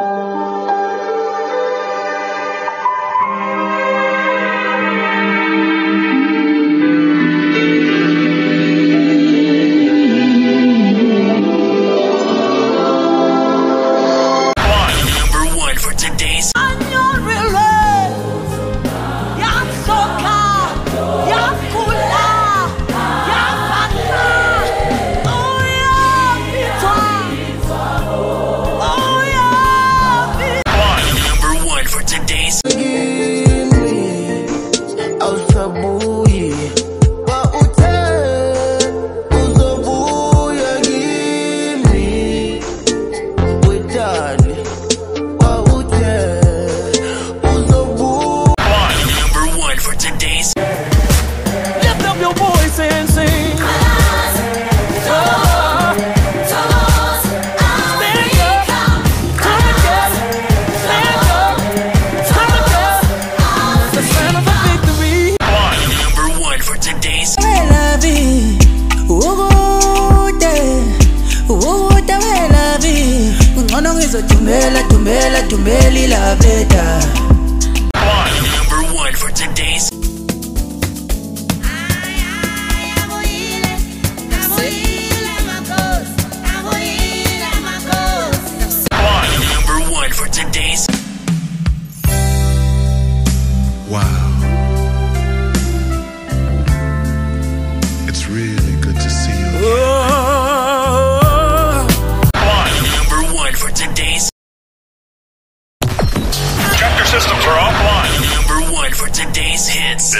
Tumbela,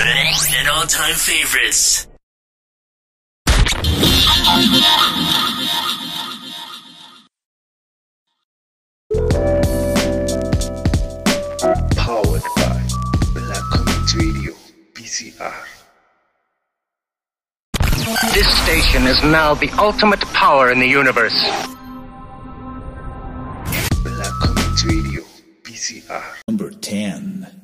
and all-time favorites. Powered by Black Community Radio, BCR. This station is now the ultimate power in the universe. Black Community Radio, BCR. Number 10.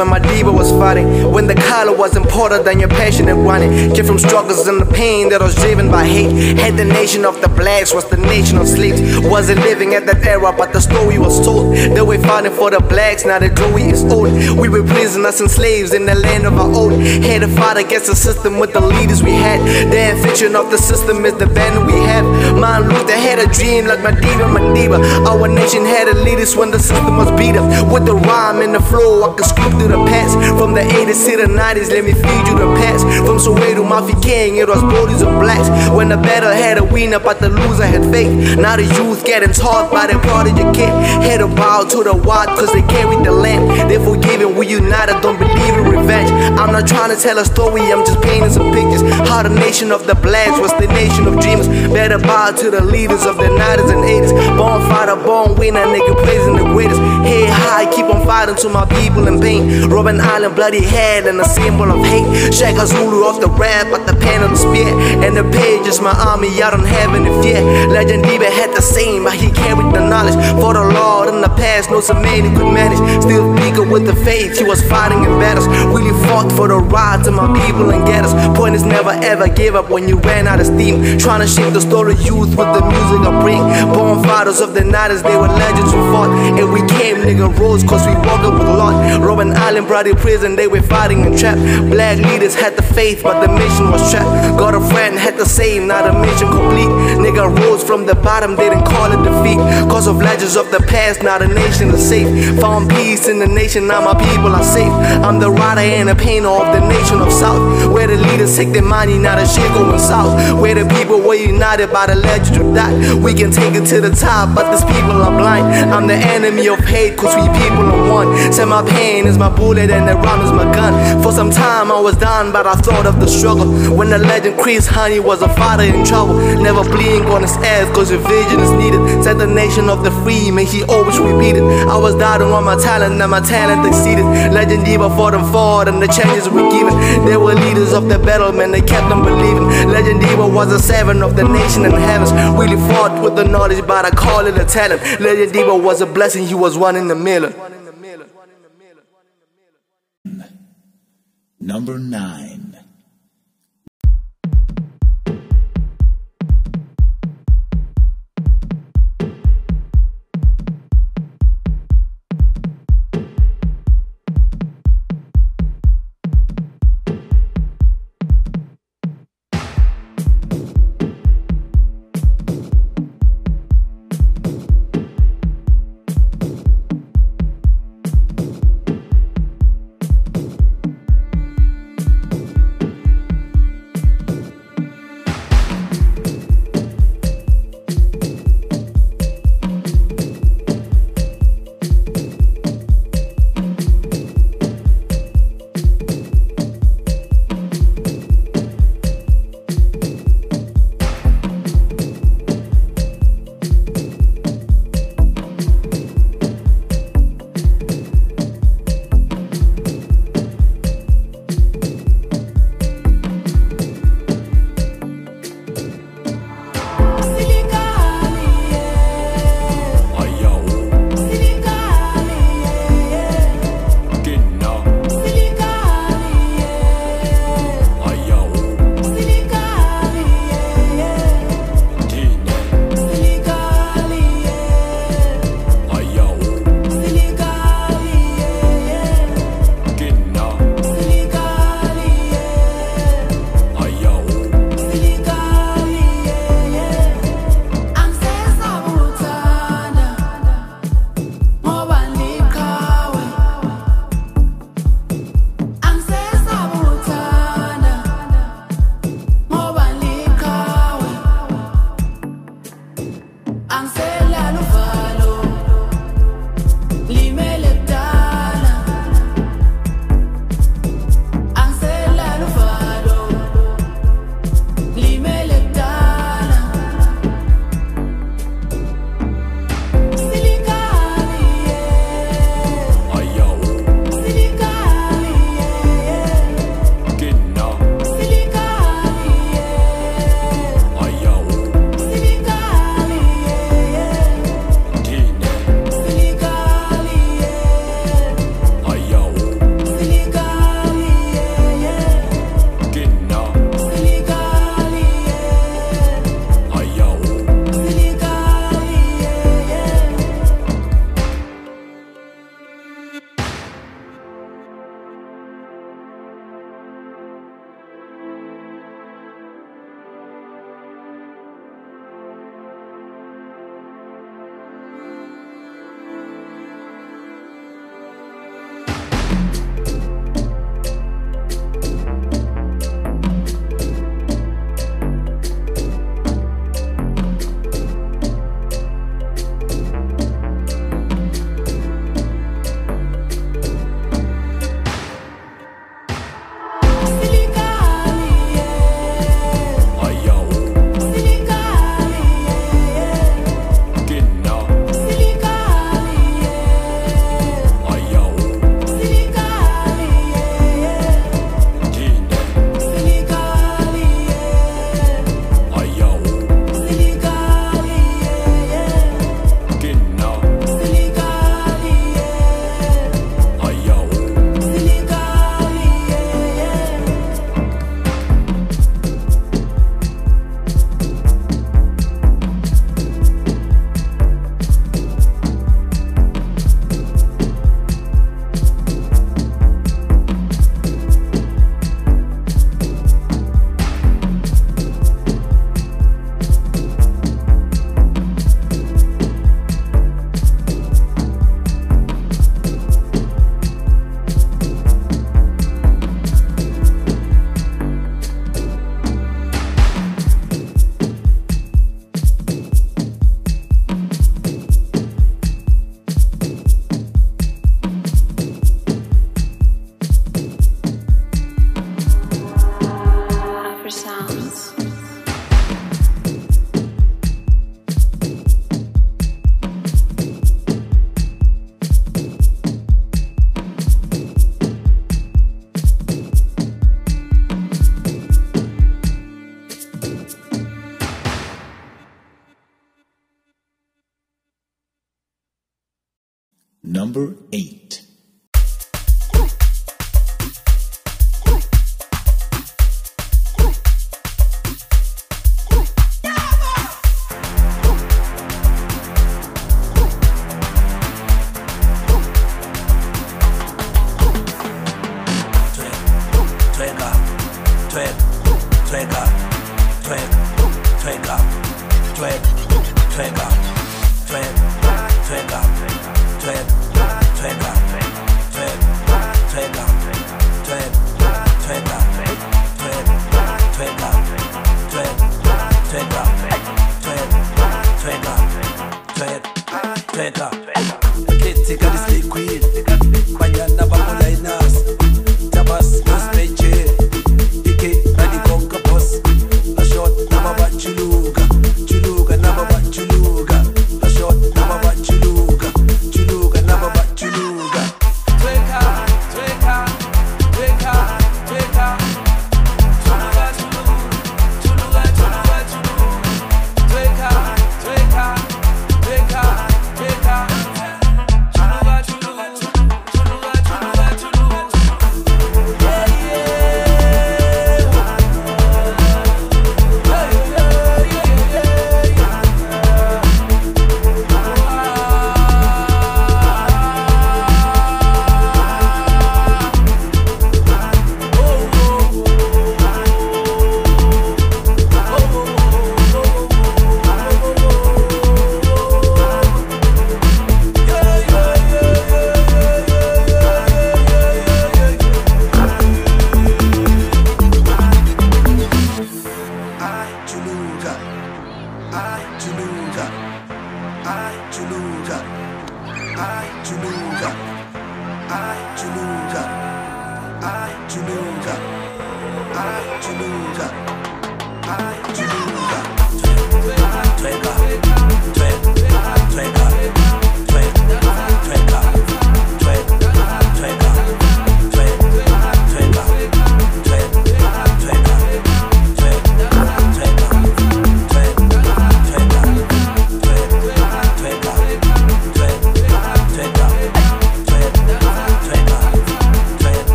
When Madiba was fighting. Collar was important than your passion and running. Kid from struggles and the pain that was driven by hate. Had the nation of the blacks was the nation of slaves. Wasn't living at that era, but the story was told. They were fighting for the blacks, now the glory is old. We were prisoners and slaves in the land of our own. Had to fight against the system with the leaders we had. The infection of the system is the banner we have. Man Luther had a dream like Madiba, Madiba. Our nation had a leaders when the system was beat up. With the rhyme and the flow, I can skip through the past. From the 80s to the 90s, let me feed you the past. From Soweto, Mafia King, it was bodies of blacks. When the battle had a winner, but the loser had faith. Now the youth getting taught by the prodigy kid. Had to bow to the wild cause they carried the land. They forgiven, we united, don't believe in revenge. I'm not trying to tell a story, I'm just painting some pictures. How the nation of the blacks was the nation of dreamers. Better bow to the leaders of the 90s and 80s. Born fighter, born winner, nigga praising the greatest. Head high, keep on fighting to my people in pain. Robben Island, bloody head, and a symbol of hate. Shaka Zulu off the rap, but the pen on the spear. And the page is my army, I don't have any fear. Legend Diva had the same, but he carried the knowledge. For the Lord in the past, no man could manage. Still bigger with the faith, he was fighting in battles. Really fought for the rights of my people and get us. Point is never ever give up when you ran out of steam. Trying to shape the story youth with the music I bring. Born fighters of the 90s, they were legends who fought. And we came, nigga, rose cause we walked up with a lot. Robben Island brought in prison, they were fighting and trapped. Black leaders had the faith, but the mission was trapped. Got a friend, had the same, now the mission complete. Nigga rose from the bottom, didn't call it defeat. Cause of legends of the past, now the nation is safe. Found peace in the nation, now my people are safe. I'm the writer and the painter of the nation of South. Where the leaders take their money, now the shit going south. Where the people were united by the legend of that. We can take it to the top. but these people are blind. I'm the enemy of hate, cause we people are one. Say my pain is my bullet and the rhyme is my gun. For some time I was down, but I thought of the struggle. When the legend Chris Hani was a father in trouble. Never blink on his ass, cause your vision is needed. Set the nation of the free, may he always repeat it. I was doubting on my talent, and my talent exceeded. Legend Diva fought and fought, and the changes were given. They were leaders of the battle, man, they kept on believing. Legend Diva was a servant of the nation and heavens. Really fought with the knowledge, but I call it a talent. Legend Diva was a blessing, he was one in the million. Number 9.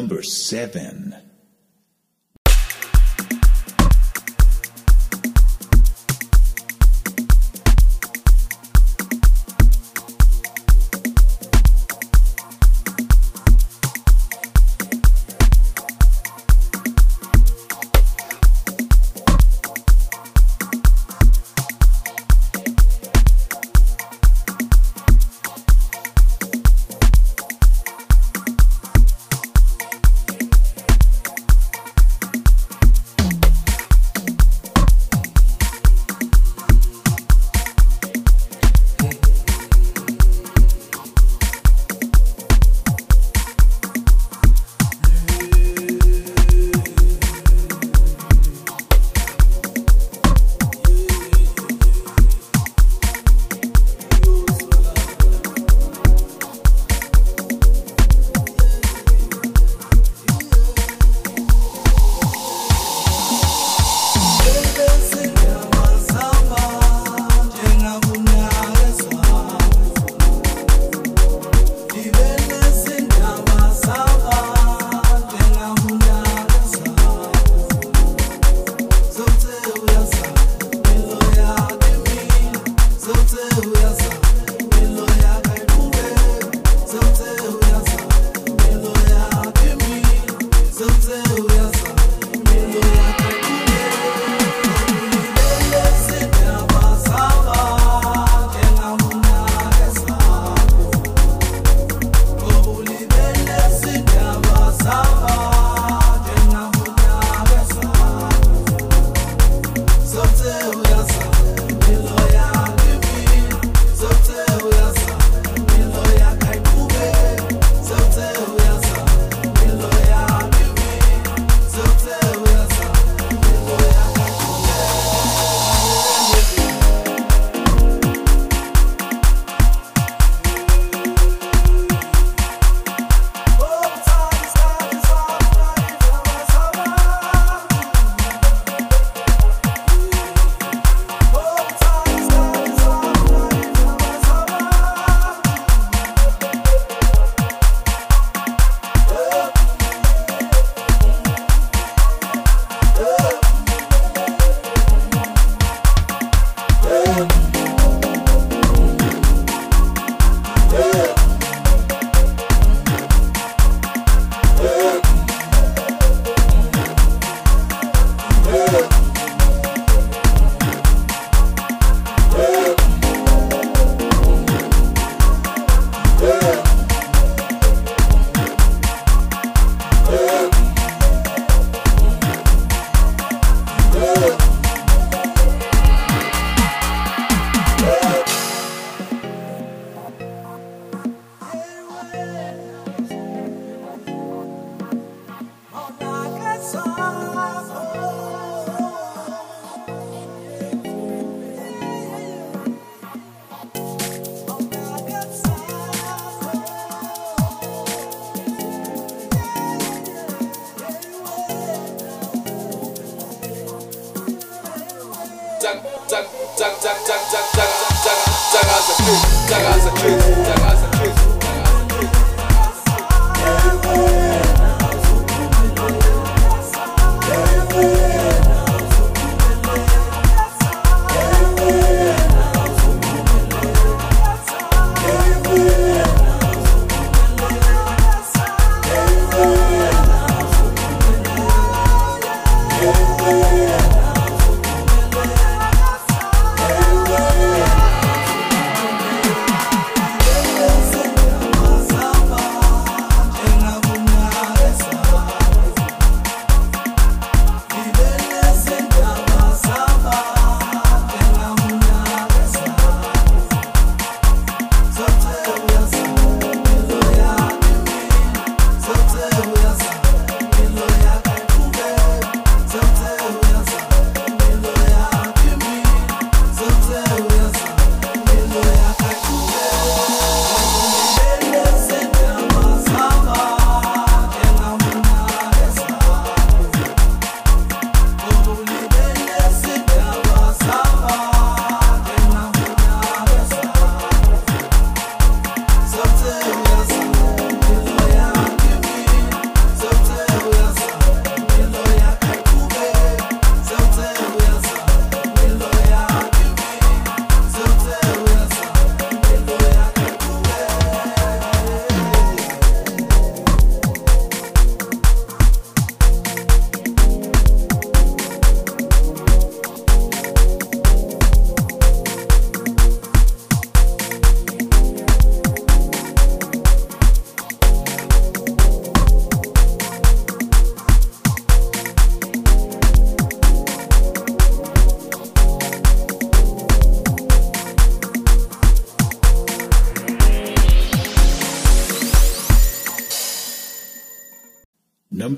number seven.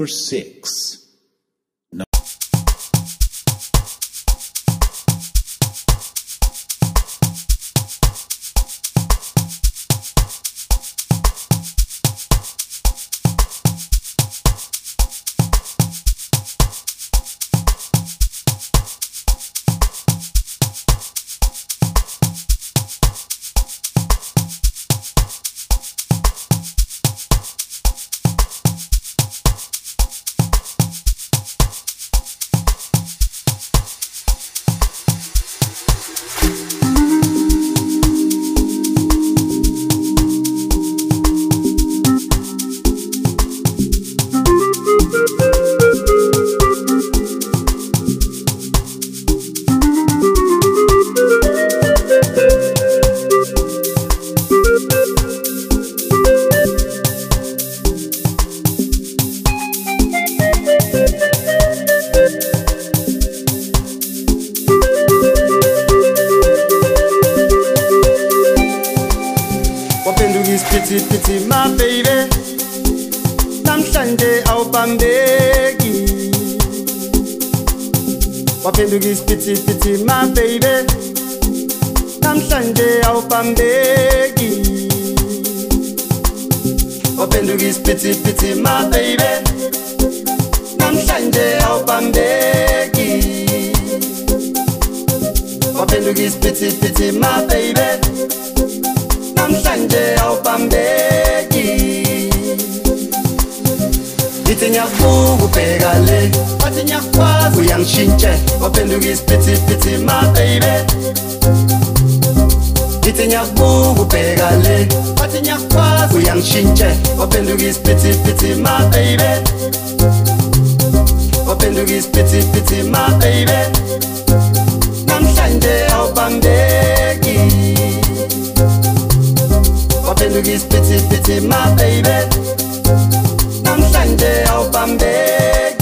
Number 6. Waphenduka isiphithiphithi ma baby. Namhlanje awubambeki. Waphenduka isiphithiphithi ma baby. Namhlanje awubambeki. Waphenduka isiphithiphithi ma baby. Namhlanje awubambeki ngithi ngiyakubuka ubheka le. Wathi ngiyakwazi uyangishintshe waphenduka isiphithiphithi ma baby. Ngithi ngiyakubuka ubheka le. Wathi ngiyakwazi uyangishintshe waphenduka isiphithiphithi ma baby. Waphenduka isiphithiphithi ma baby. Namhlanje awubambeki. Waphenduka isiphithiphithi ma baby Twende au pambeni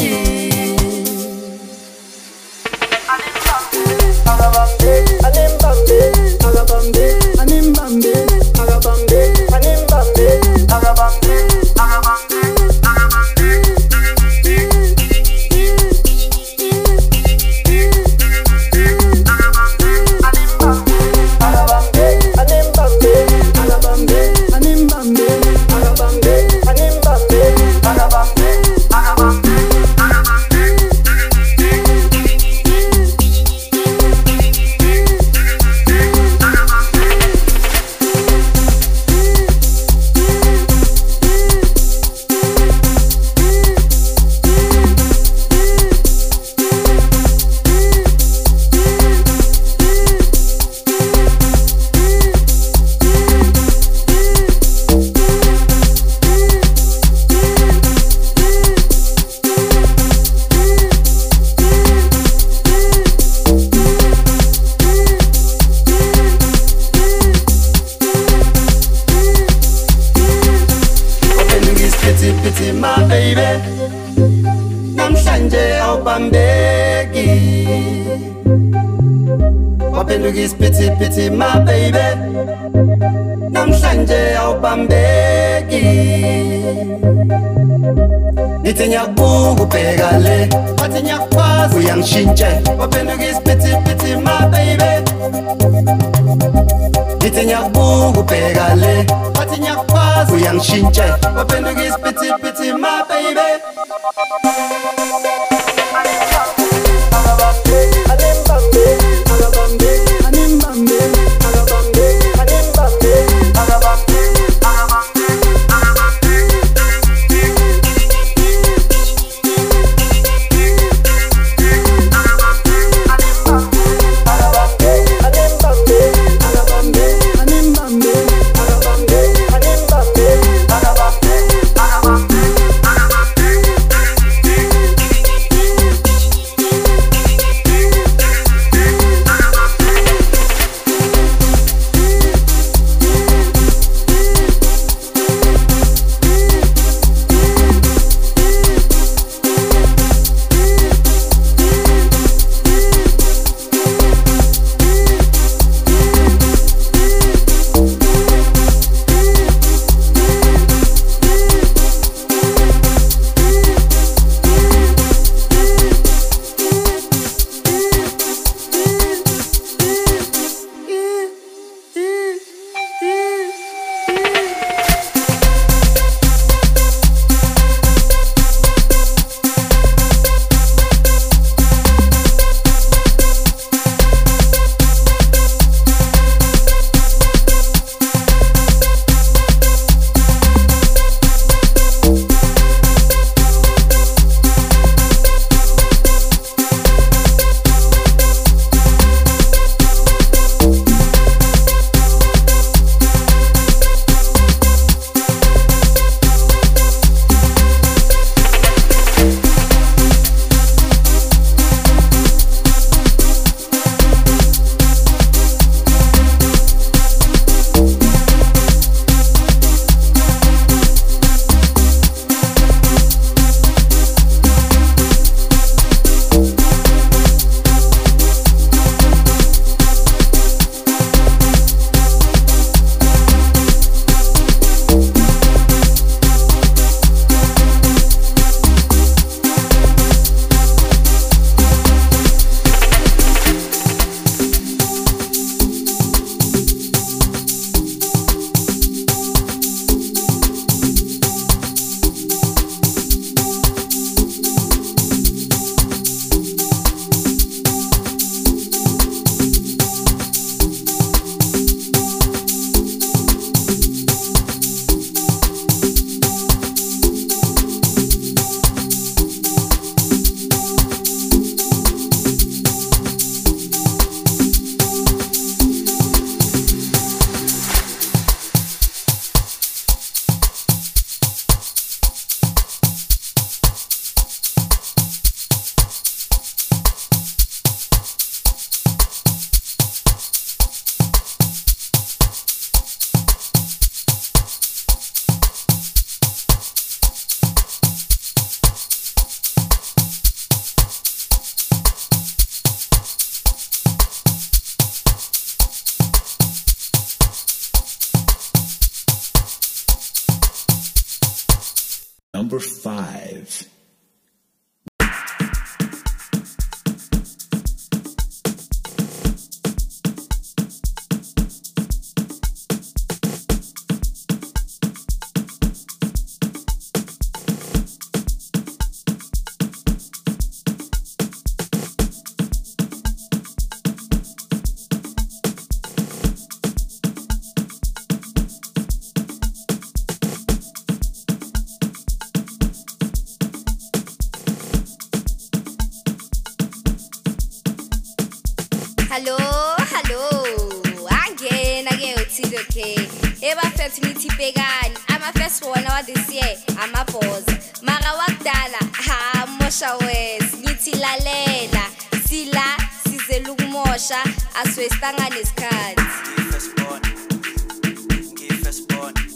ngithi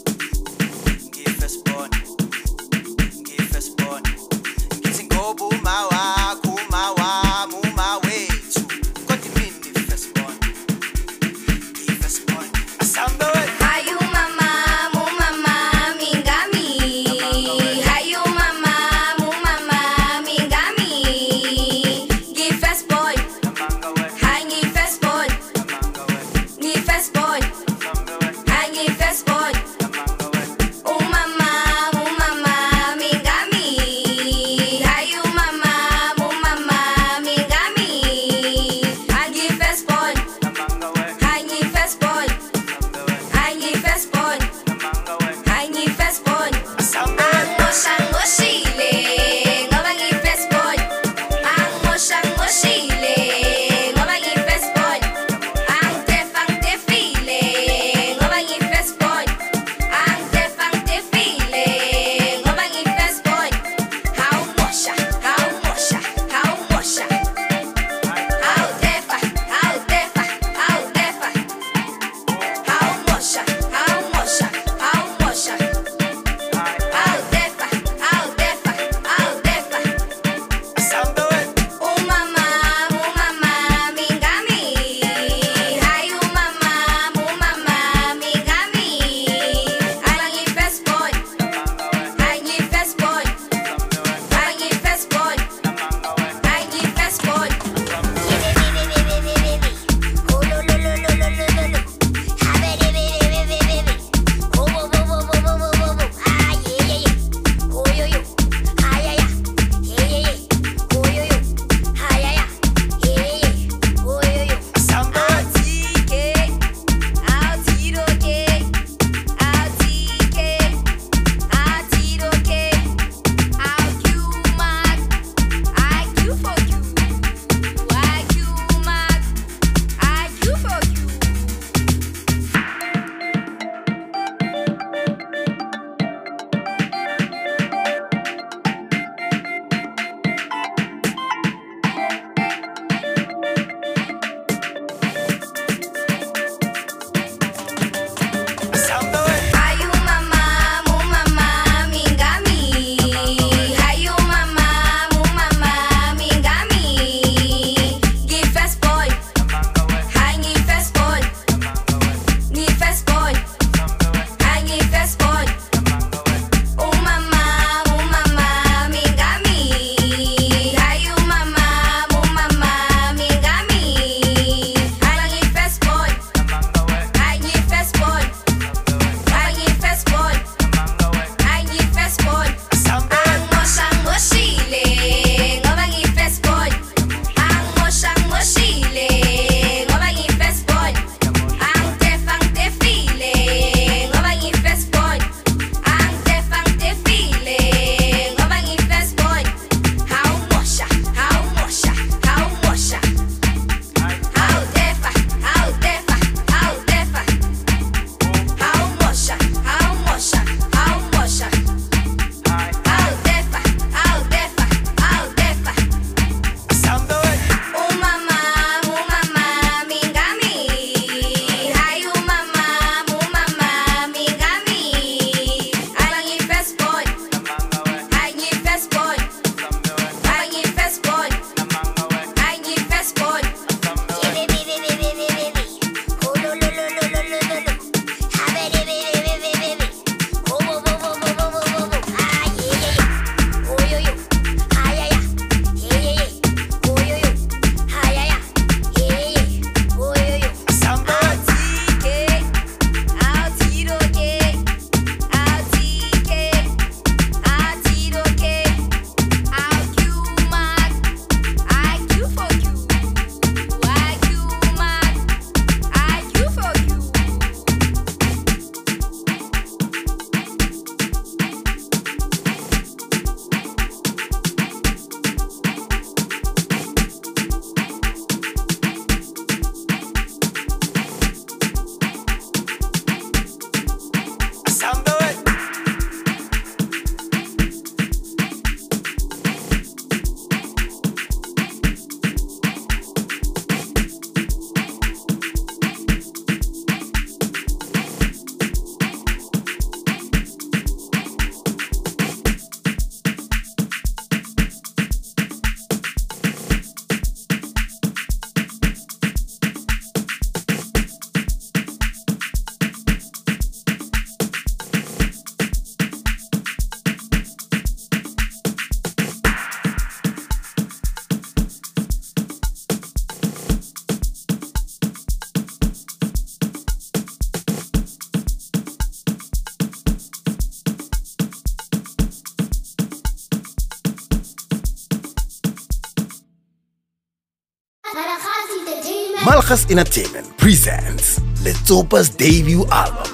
Slaggers Entertainment presents Letsopa's debut album,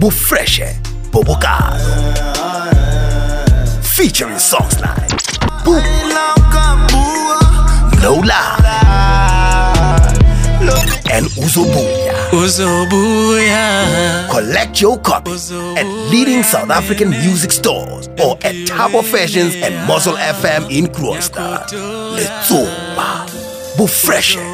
Bufreshe Bobokado. Featuring songs like Boom, No Lie, and Uzobuya. Uzobuya. Collect your copy at leading South African music stores or at Tabo Fashions and Muzzle FM in Kroonstad. Letsopa, Bufreshe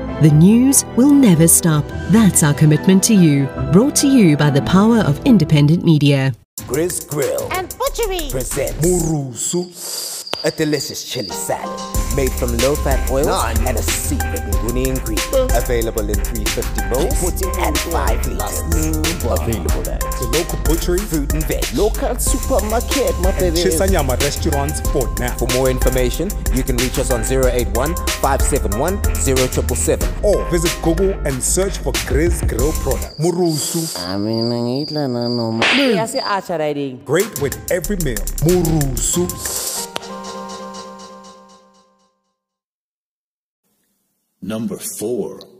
The news will never stop. That's our commitment to you. Brought to you by the power of independent media. Grizz Grill and Butchery presents Murusu, a delicious chili salad made from low-fat oils and a secret nguni ingredient. Available in 350 bowls and 5 liters. Available at the local butchery, fruit and veg, local supermarket, my baby. Chisanyama restaurants for now. For more information, you can reach us on 081 571 0777 or visit Google and search for Grizz Grill product. Murusu. I mean, ngitla na noma. Yasi acha riding. Great with every meal. Murusu. Number four.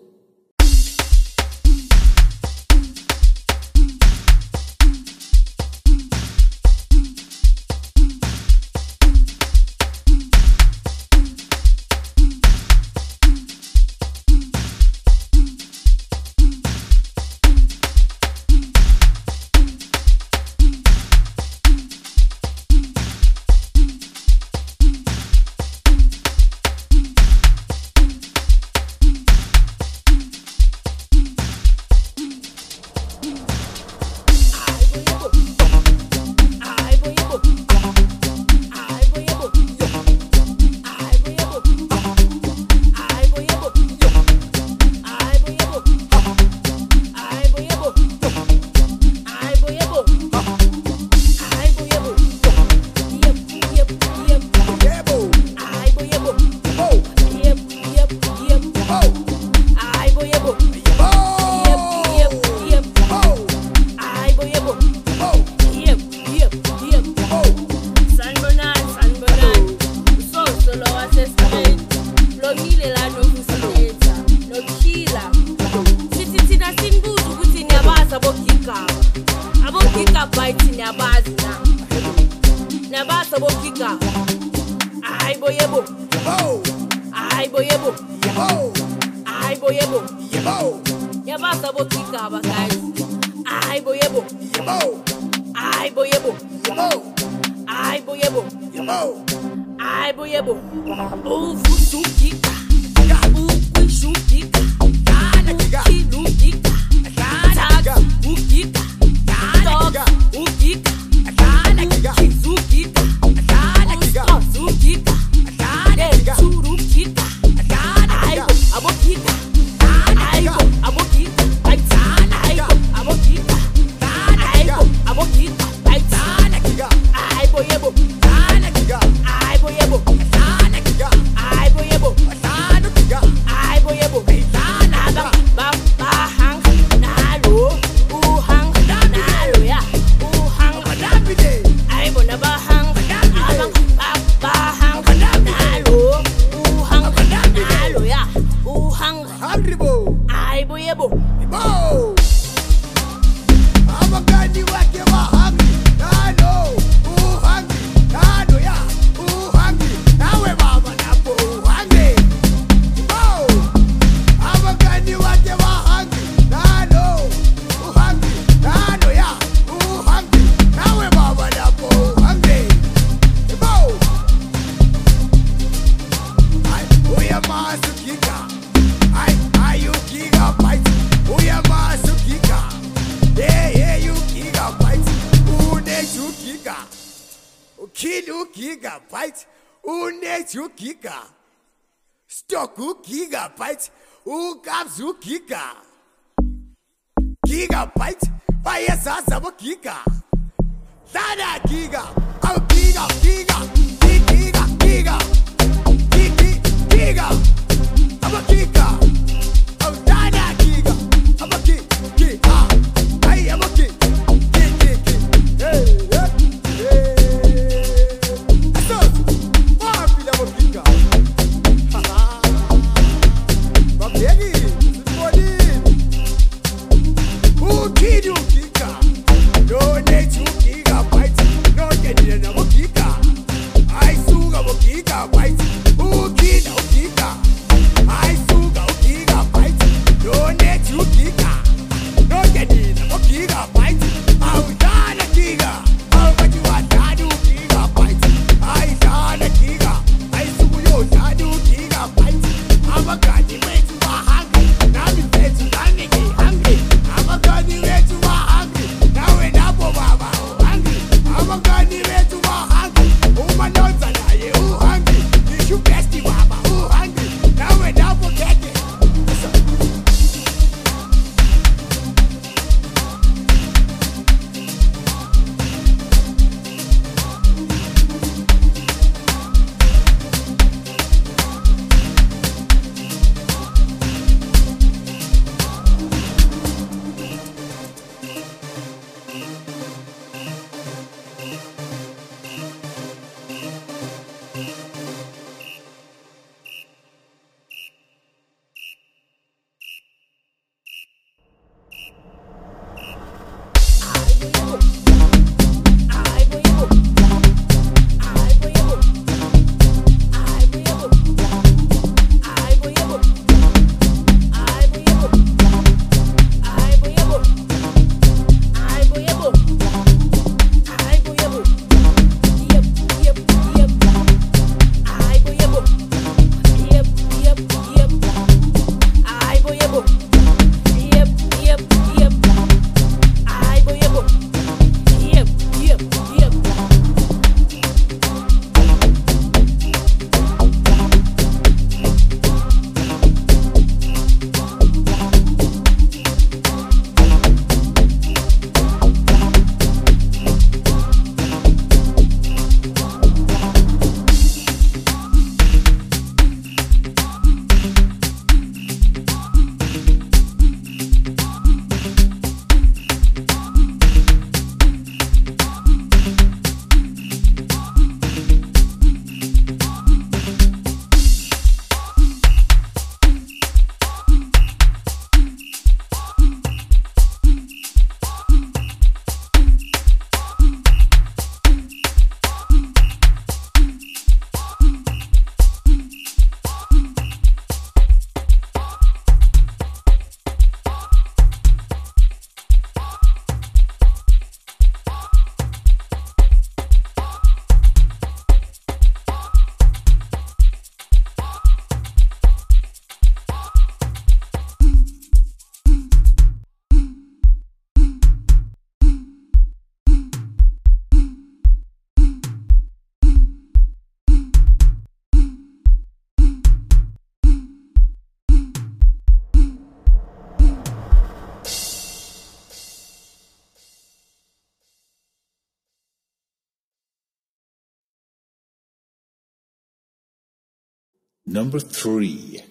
Number three.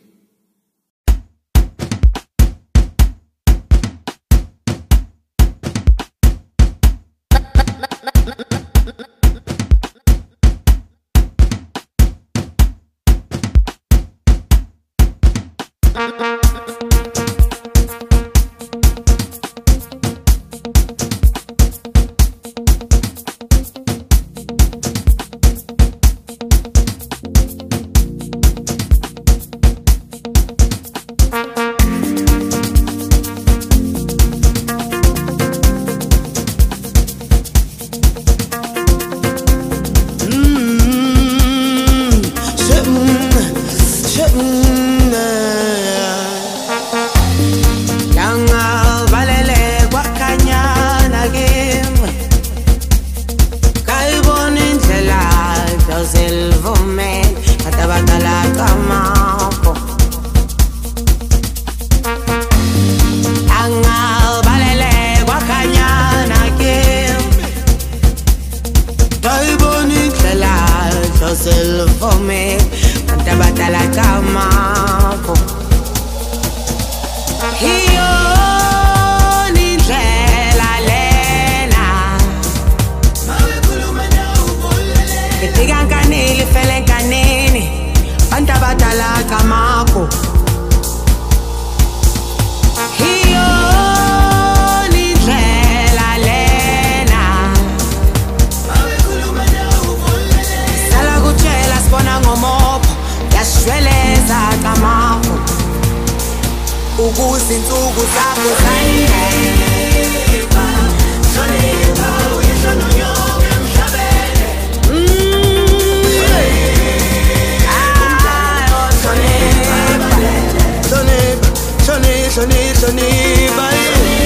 Johnny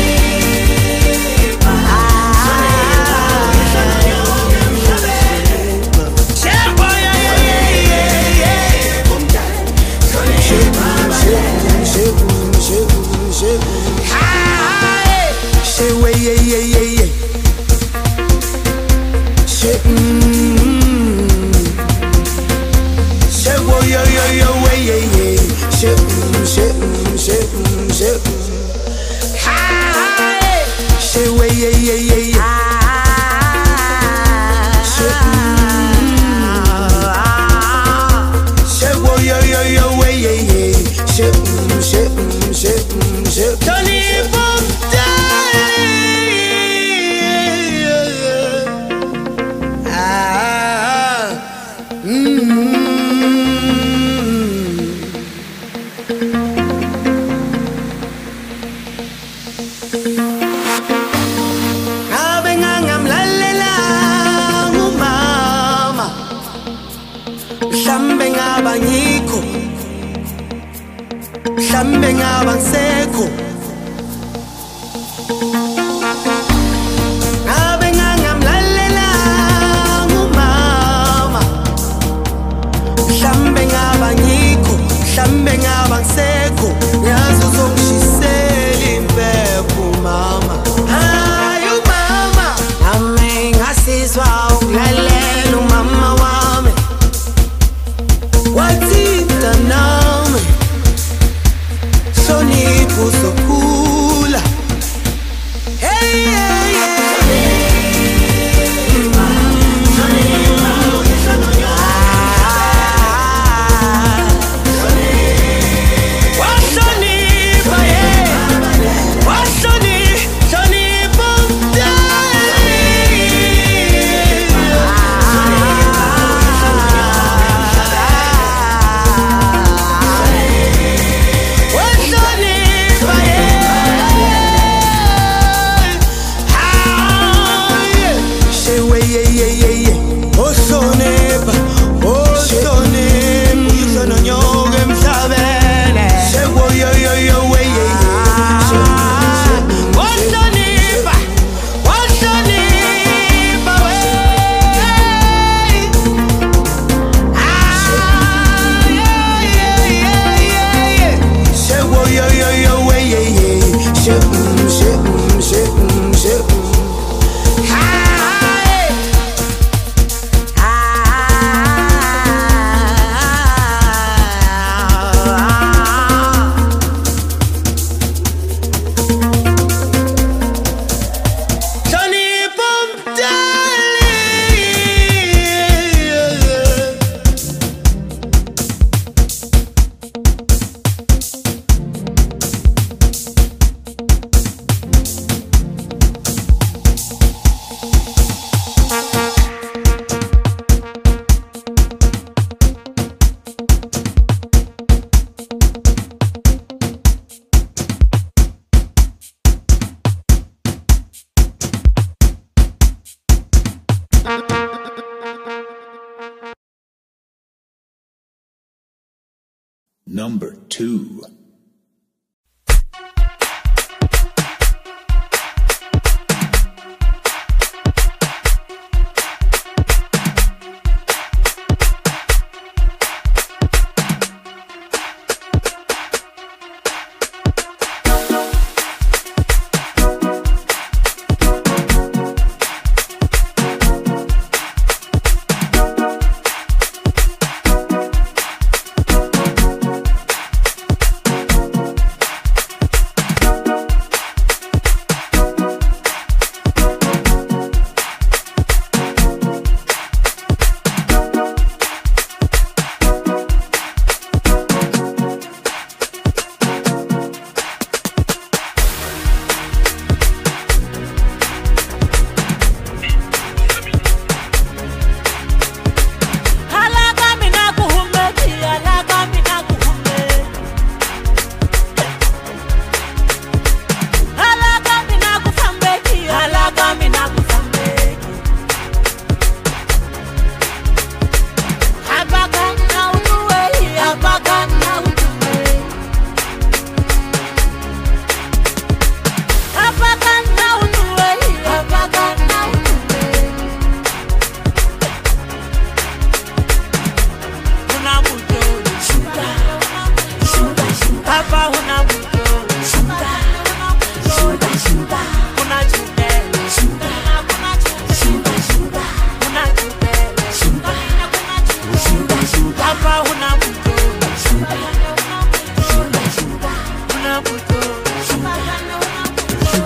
Number two.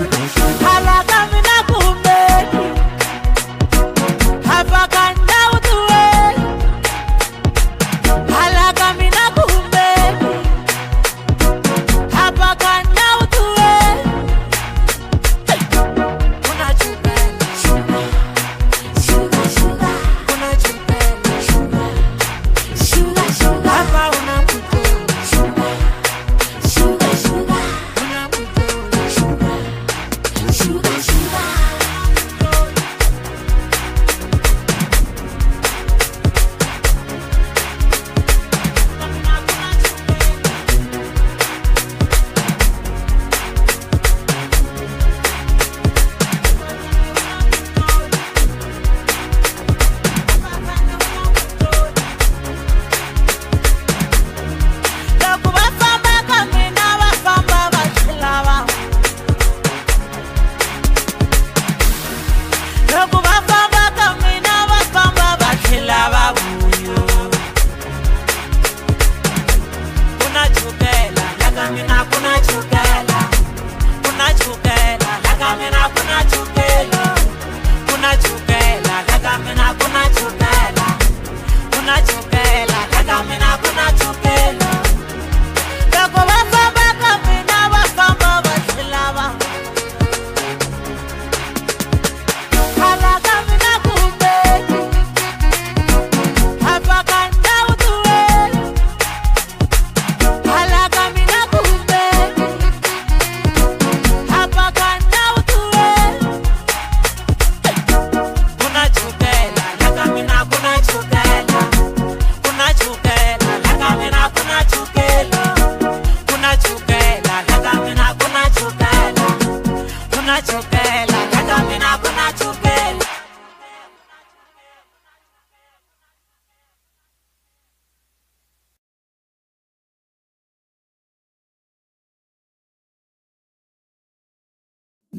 everything.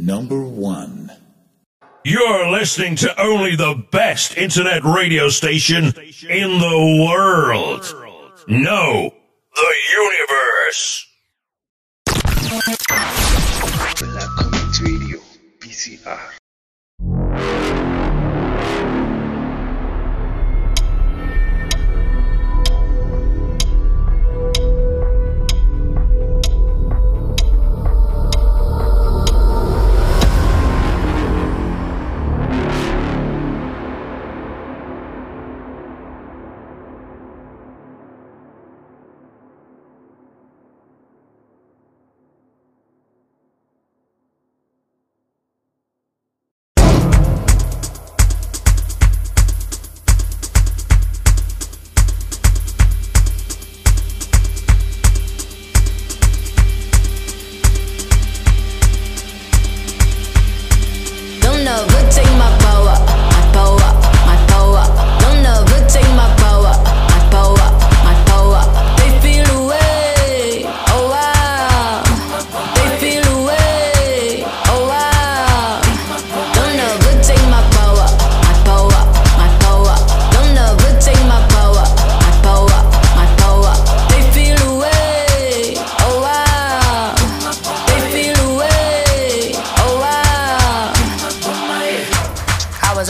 Number one. You're listening to only the best internet radio station in the world. No, the universe. Black Comet Radio, BCR.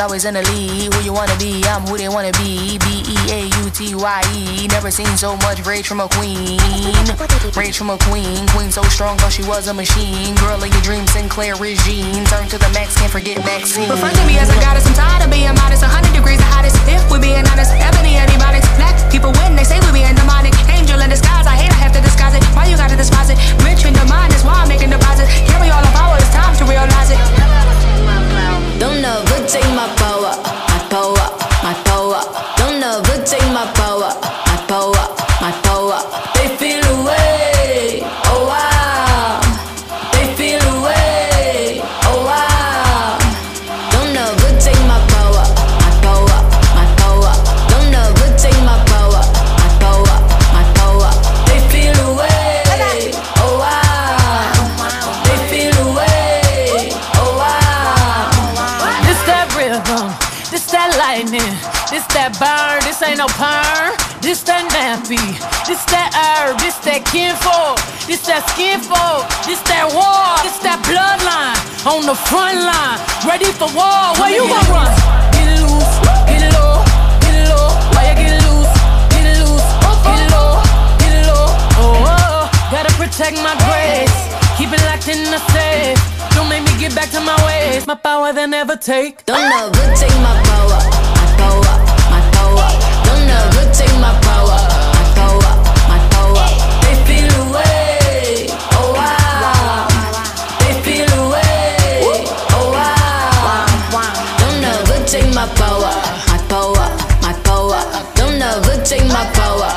Always in the lead. Who you wanna be? I'm who they wanna be. B E A U T Y E. Never seen so much rage from a queen. Rage from a queen. Queen so strong, thought she was a machine. Girl of your dreams, Sinclair Regine. Turn to the max, can't forget vaccine. Refer to me as a goddess, I'm tired of being modest. 100 degrees the hottest. If we're being honest, ebony antibiotics. Black people win, they say we being demonic. Angel in disguise, I hate I have to disguise it. Why you gotta despise it? Rich in the mind, that's why I'm making deposit. Carry all the power, it's time to realize it. Don't ever take my power, my power, my power. Don't never take my power, this that burn, this ain't no perm. This that nappy, this that herb, this that kinfolk, this that skinfolk, this that war, this that bloodline on the front line, ready for war. Where you gonna run? Get loose, get low, get low. Why you get loose, get loose, get low, get low. Oh, oh, gotta protect my grace, keep it locked in the safe. Don't make me get back to my ways. My power they never take. Don't never take my power, my power, my power, my power. Don't never take my power,